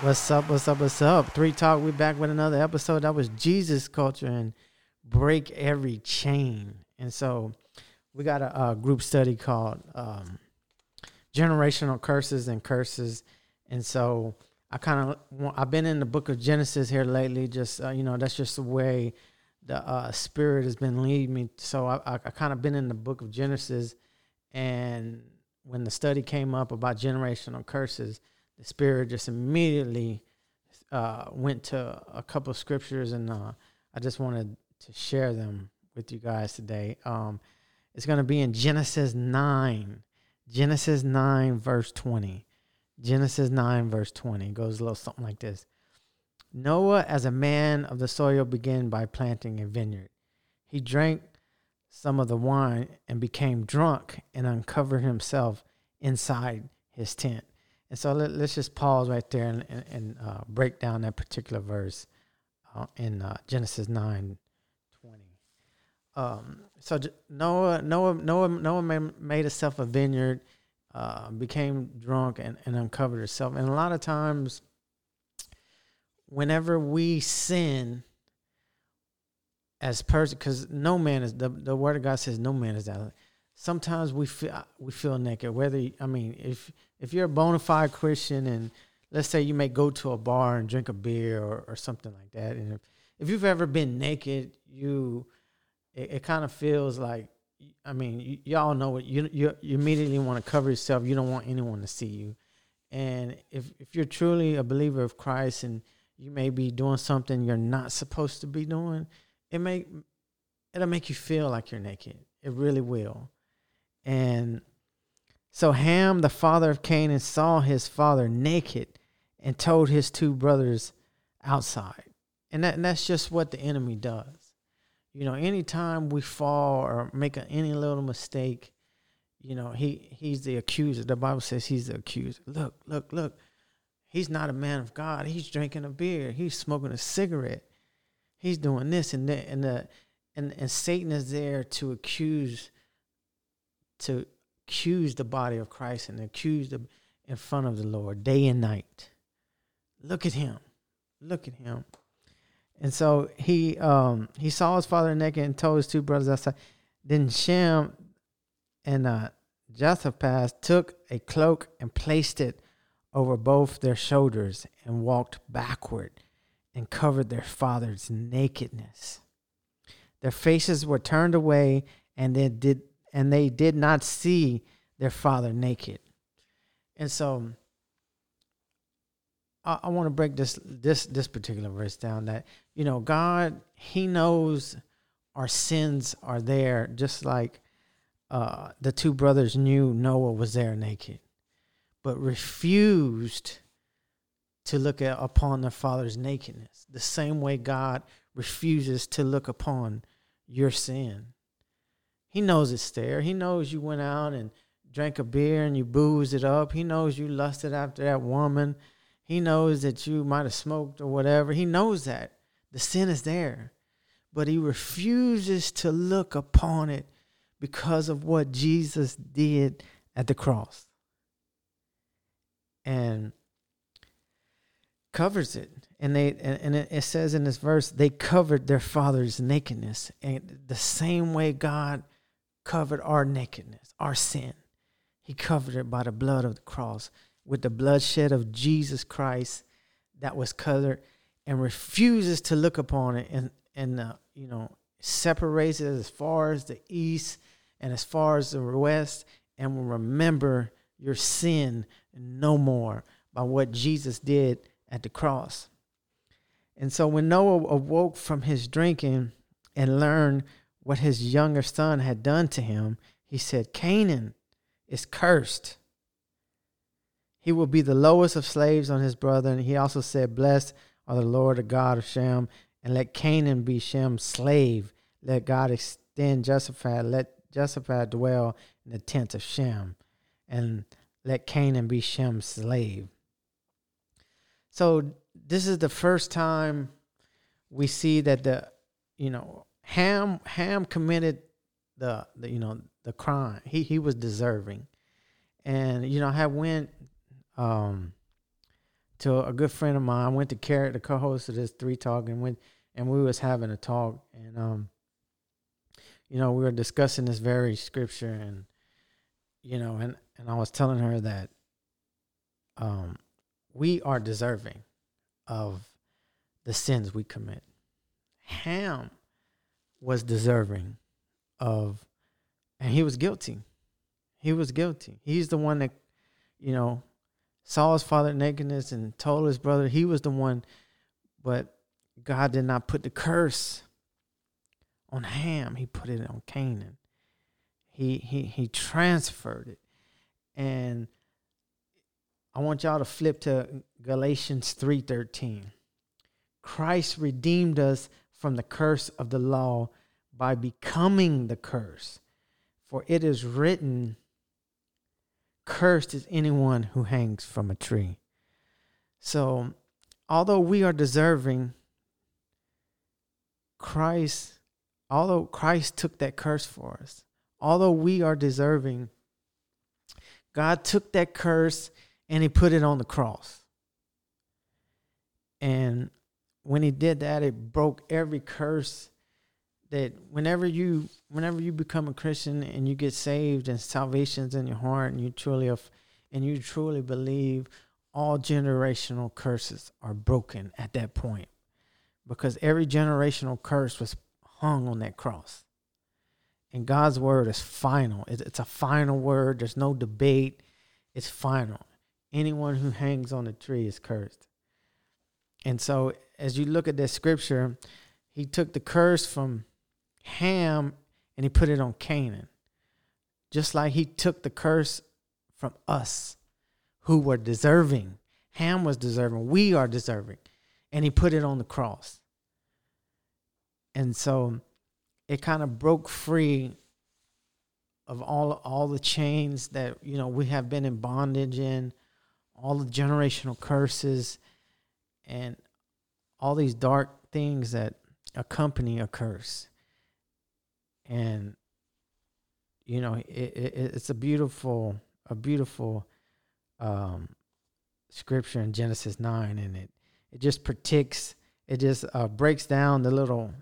What's up? What's up? What's up? Three Talk. We're back with another episode. That was Jesus culture and break every chain. And so we got a, a group study called um, generational curses and curses. And so I kind of I've been in the book of Genesis here lately. Just uh, you know, that's just the way the uh, Spirit has been leading me. So I, I, I kind of been in the book of Genesis, and when the study came up about generational curses, the Spirit just immediately uh, went to a couple scriptures, and uh, I just wanted to share them with you guys today. Um, it's going to be in Genesis 9, Genesis 9, verse 20. Genesis 9, verse 20 it goes a little something like this Noah, as a man of the soil, began by planting a vineyard. He drank some of the wine and became drunk and uncovered himself inside his tent. And so let, us just pause right there and, and, and uh, break down that particular verse uh, in uh, Genesis 9 20. Um, so Noah, Noah, Noah, Noah made himself a vineyard, uh, became drunk, and, and uncovered himself. And a lot of times, whenever we sin as person, because no man is the the word of God says no man is that. Sometimes we feel uh, we feel naked. Whether I mean, if if you're a bona fide Christian and let's say you may go to a bar and drink a beer or, or something like that, and if, if you've ever been naked, you it, it kind of feels like I mean, y'all know it. You, you you immediately want to cover yourself. You don't want anyone to see you. And if if you're truly a believer of Christ and you may be doing something you're not supposed to be doing, it may it'll make you feel like you're naked. It really will. And so Ham, the father of Canaan, saw his father naked and told his two brothers outside. And, that, and that's just what the enemy does. You know, anytime we fall or make a, any little mistake, you know, he he's the accuser. The Bible says he's the accuser. Look, look, look. He's not a man of God. He's drinking a beer. He's smoking a cigarette. He's doing this and that, and the and and Satan is there to accuse, to accuse the body of Christ and accuse them in front of the Lord day and night. Look at him. Look at him. And so he um he saw his father naked and told his two brothers outside. Then Shem and uh Jehoshaphat took a cloak and placed it over both their shoulders and walked backward and covered their father's nakedness. Their faces were turned away and they did and they did not see their father naked. And so I, I want to break this this this particular verse down that you know God he knows our sins are there just like uh, the two brothers knew Noah was there naked but refused to look at, upon their father's nakedness the same way God refuses to look upon your sin. He knows it's there. He knows you went out and drank a beer and you boozed it up. He knows you lusted after that woman. He knows that you might have smoked or whatever. He knows that. The sin is there. But he refuses to look upon it because of what Jesus did at the cross. And covers it. And they and, it says in this verse, they covered their father's nakedness. And the same way God covered our nakedness, our sin. He covered it by the blood of the cross, with the bloodshed of Jesus Christ that was covered, and refuses to look upon it and and uh, you know separates it as far as the east and as far as the west, and will remember your sin no more by what Jesus did at the cross. And so when Noah awoke from his drinking and learned what his younger son had done to him, he said, Canaan is cursed. He will be the lowest of slaves on his brother. And he also said, Blessed are the Lord, the God of Shem, and let Canaan be Shem's slave. Let God extend Jehoshaphat, let Jehoshaphat dwell in the tent of Shem, and let Canaan be Shem's slave. So this is the first time we see that the, you know, Ham Ham committed the, the you know the crime. He he was deserving, and you know I went um to a good friend of mine. I went to Carrie the co-host of this three talk, and went and we was having a talk, and um, you know, we were discussing this very scripture, and you know, and and I was telling her that um, we are deserving of the sins we commit. Ham was deserving of, and he was guilty. He was guilty. He's the one that, you know, saw his father nakedness and told his brother he was the one, but God did not put the curse on Ham. He put it on Canaan. He he he transferred it. And I want y'all to flip to Galatians 3:13. Christ redeemed us from the curse of the law by becoming the curse. For it is written, Cursed is anyone who hangs from a tree. So, although we are deserving, Christ, although Christ took that curse for us, although we are deserving, God took that curse and he put it on the cross. And when he did that, it broke every curse that whenever you whenever you become a Christian and you get saved and salvation's in your heart and you truly and you truly believe all generational curses are broken at that point because every generational curse was hung on that cross. And God's word is final. It's a final word. There's no debate. It's final. Anyone who hangs on the tree is cursed. And so, as you look at that scripture, he took the curse from Ham and he put it on Canaan. Just like he took the curse from us who were deserving. Ham was deserving. We are deserving. And he put it on the cross. And so it kind of broke free of all all the chains that you know we have been in bondage in all the generational curses and all these dark things that accompany a curse. And you know it, it, it's a beautiful a beautiful um, scripture in genesis 9 and it it just protects it just uh, breaks down the little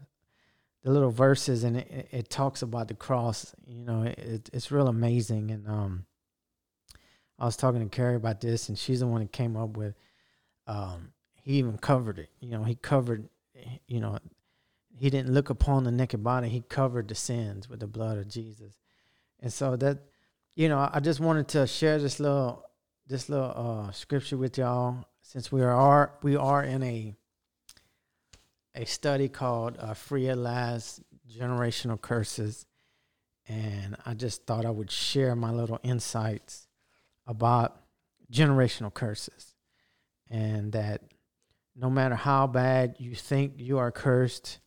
the little verses and it, it talks about the cross you know it, it's real amazing. And um i was talking to carrie about this and she's the one that came up with um he even covered it you know he covered you know he didn't look upon the naked body he covered the sins with the blood of jesus. And so that you know i just wanted to share this little this little uh scripture with y'all. Since we are we are in a a study called uh, free at last generational curses. And i just thought i would share my little insights about generational curses. And that no matter how bad you think you are cursed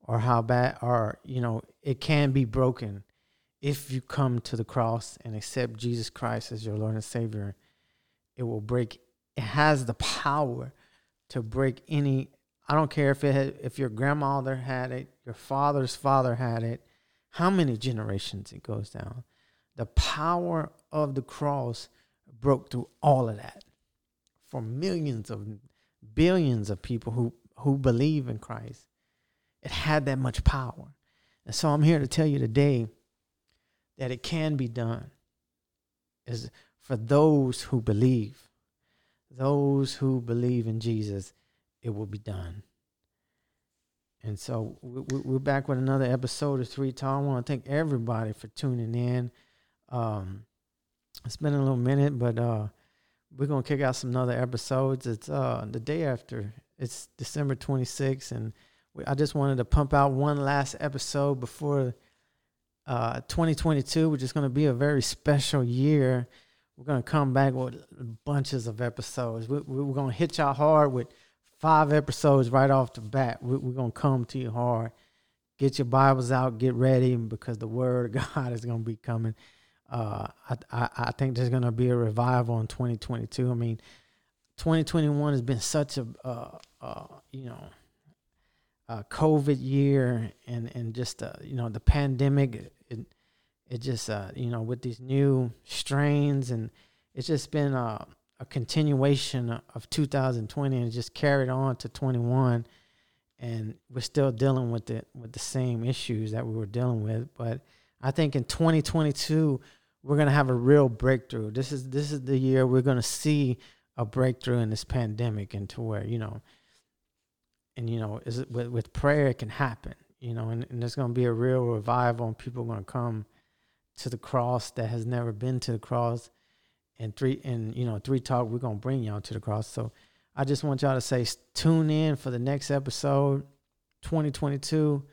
or how bad or you know it can be broken if you come to the cross and accept Jesus Christ as your Lord and Savior. It will break it has the power to break any I don't care if it had, if your grandmother had it your father's father had it how many generations it goes down. The power of the cross broke through all of that for millions of billions of people who who believe in Christ it had that much power. And so I'm here to tell you today that it can be done. Is for those who believe. Those who believe in Jesus, it will be done. And so we're back with another episode of Three Talk. I want to thank everybody for tuning in. Um, it's been a little minute, but uh, we're gonna kick out some other episodes. It's uh, the day after. It's December 26th, and I just wanted to pump out one last episode before uh, 2022, which is to be a very special year. We're to come back with bunches of episodes. We, going to hit y'all hard with five episodes right off the bat. We, we're to come to you hard. Get your Bibles out, get ready, because the Word of God is to be coming. Uh, I, I, think there's going to be a revival in 2022. I mean, 2021 has been such a, uh, uh, you know, uh, COVID year and and just uh, you know the pandemic, it it just uh, you know with these new strains and it's just been a, a continuation of 2020 and just carried on to 21 and we're still dealing with it with the same issues that we were dealing with but i think in 2022 we're going to have a real breakthrough. This is this is the year we're going to see a breakthrough in this pandemic into where you know and you know is it with, with prayer it can happen you know and, and there's going to be a real revival and people are going to come to the cross that has never been to the cross. And three and you know three talk we're going to bring y'all to the cross. So I just want y'all to say tune in for the next episode, 2022.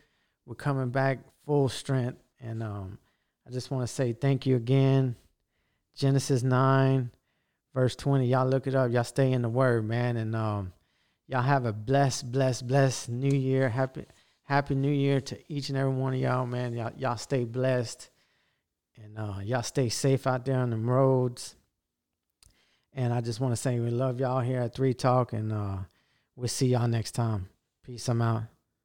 We're coming back full strength, and um, I just want to say thank you again. Genesis nine, verse 20. Y'all look it up. Y'all stay in the word, man, and um, y'all have a blessed, blessed, blessed New Year. Happy, happy New Year to each and every one of y'all, man. Y'all, y'all stay blessed, and uh, y'all stay safe out there on the roads. And I just want to say we love y'all here at Three Talk, and uh, we'll see y'all next time. Peace. I'm out.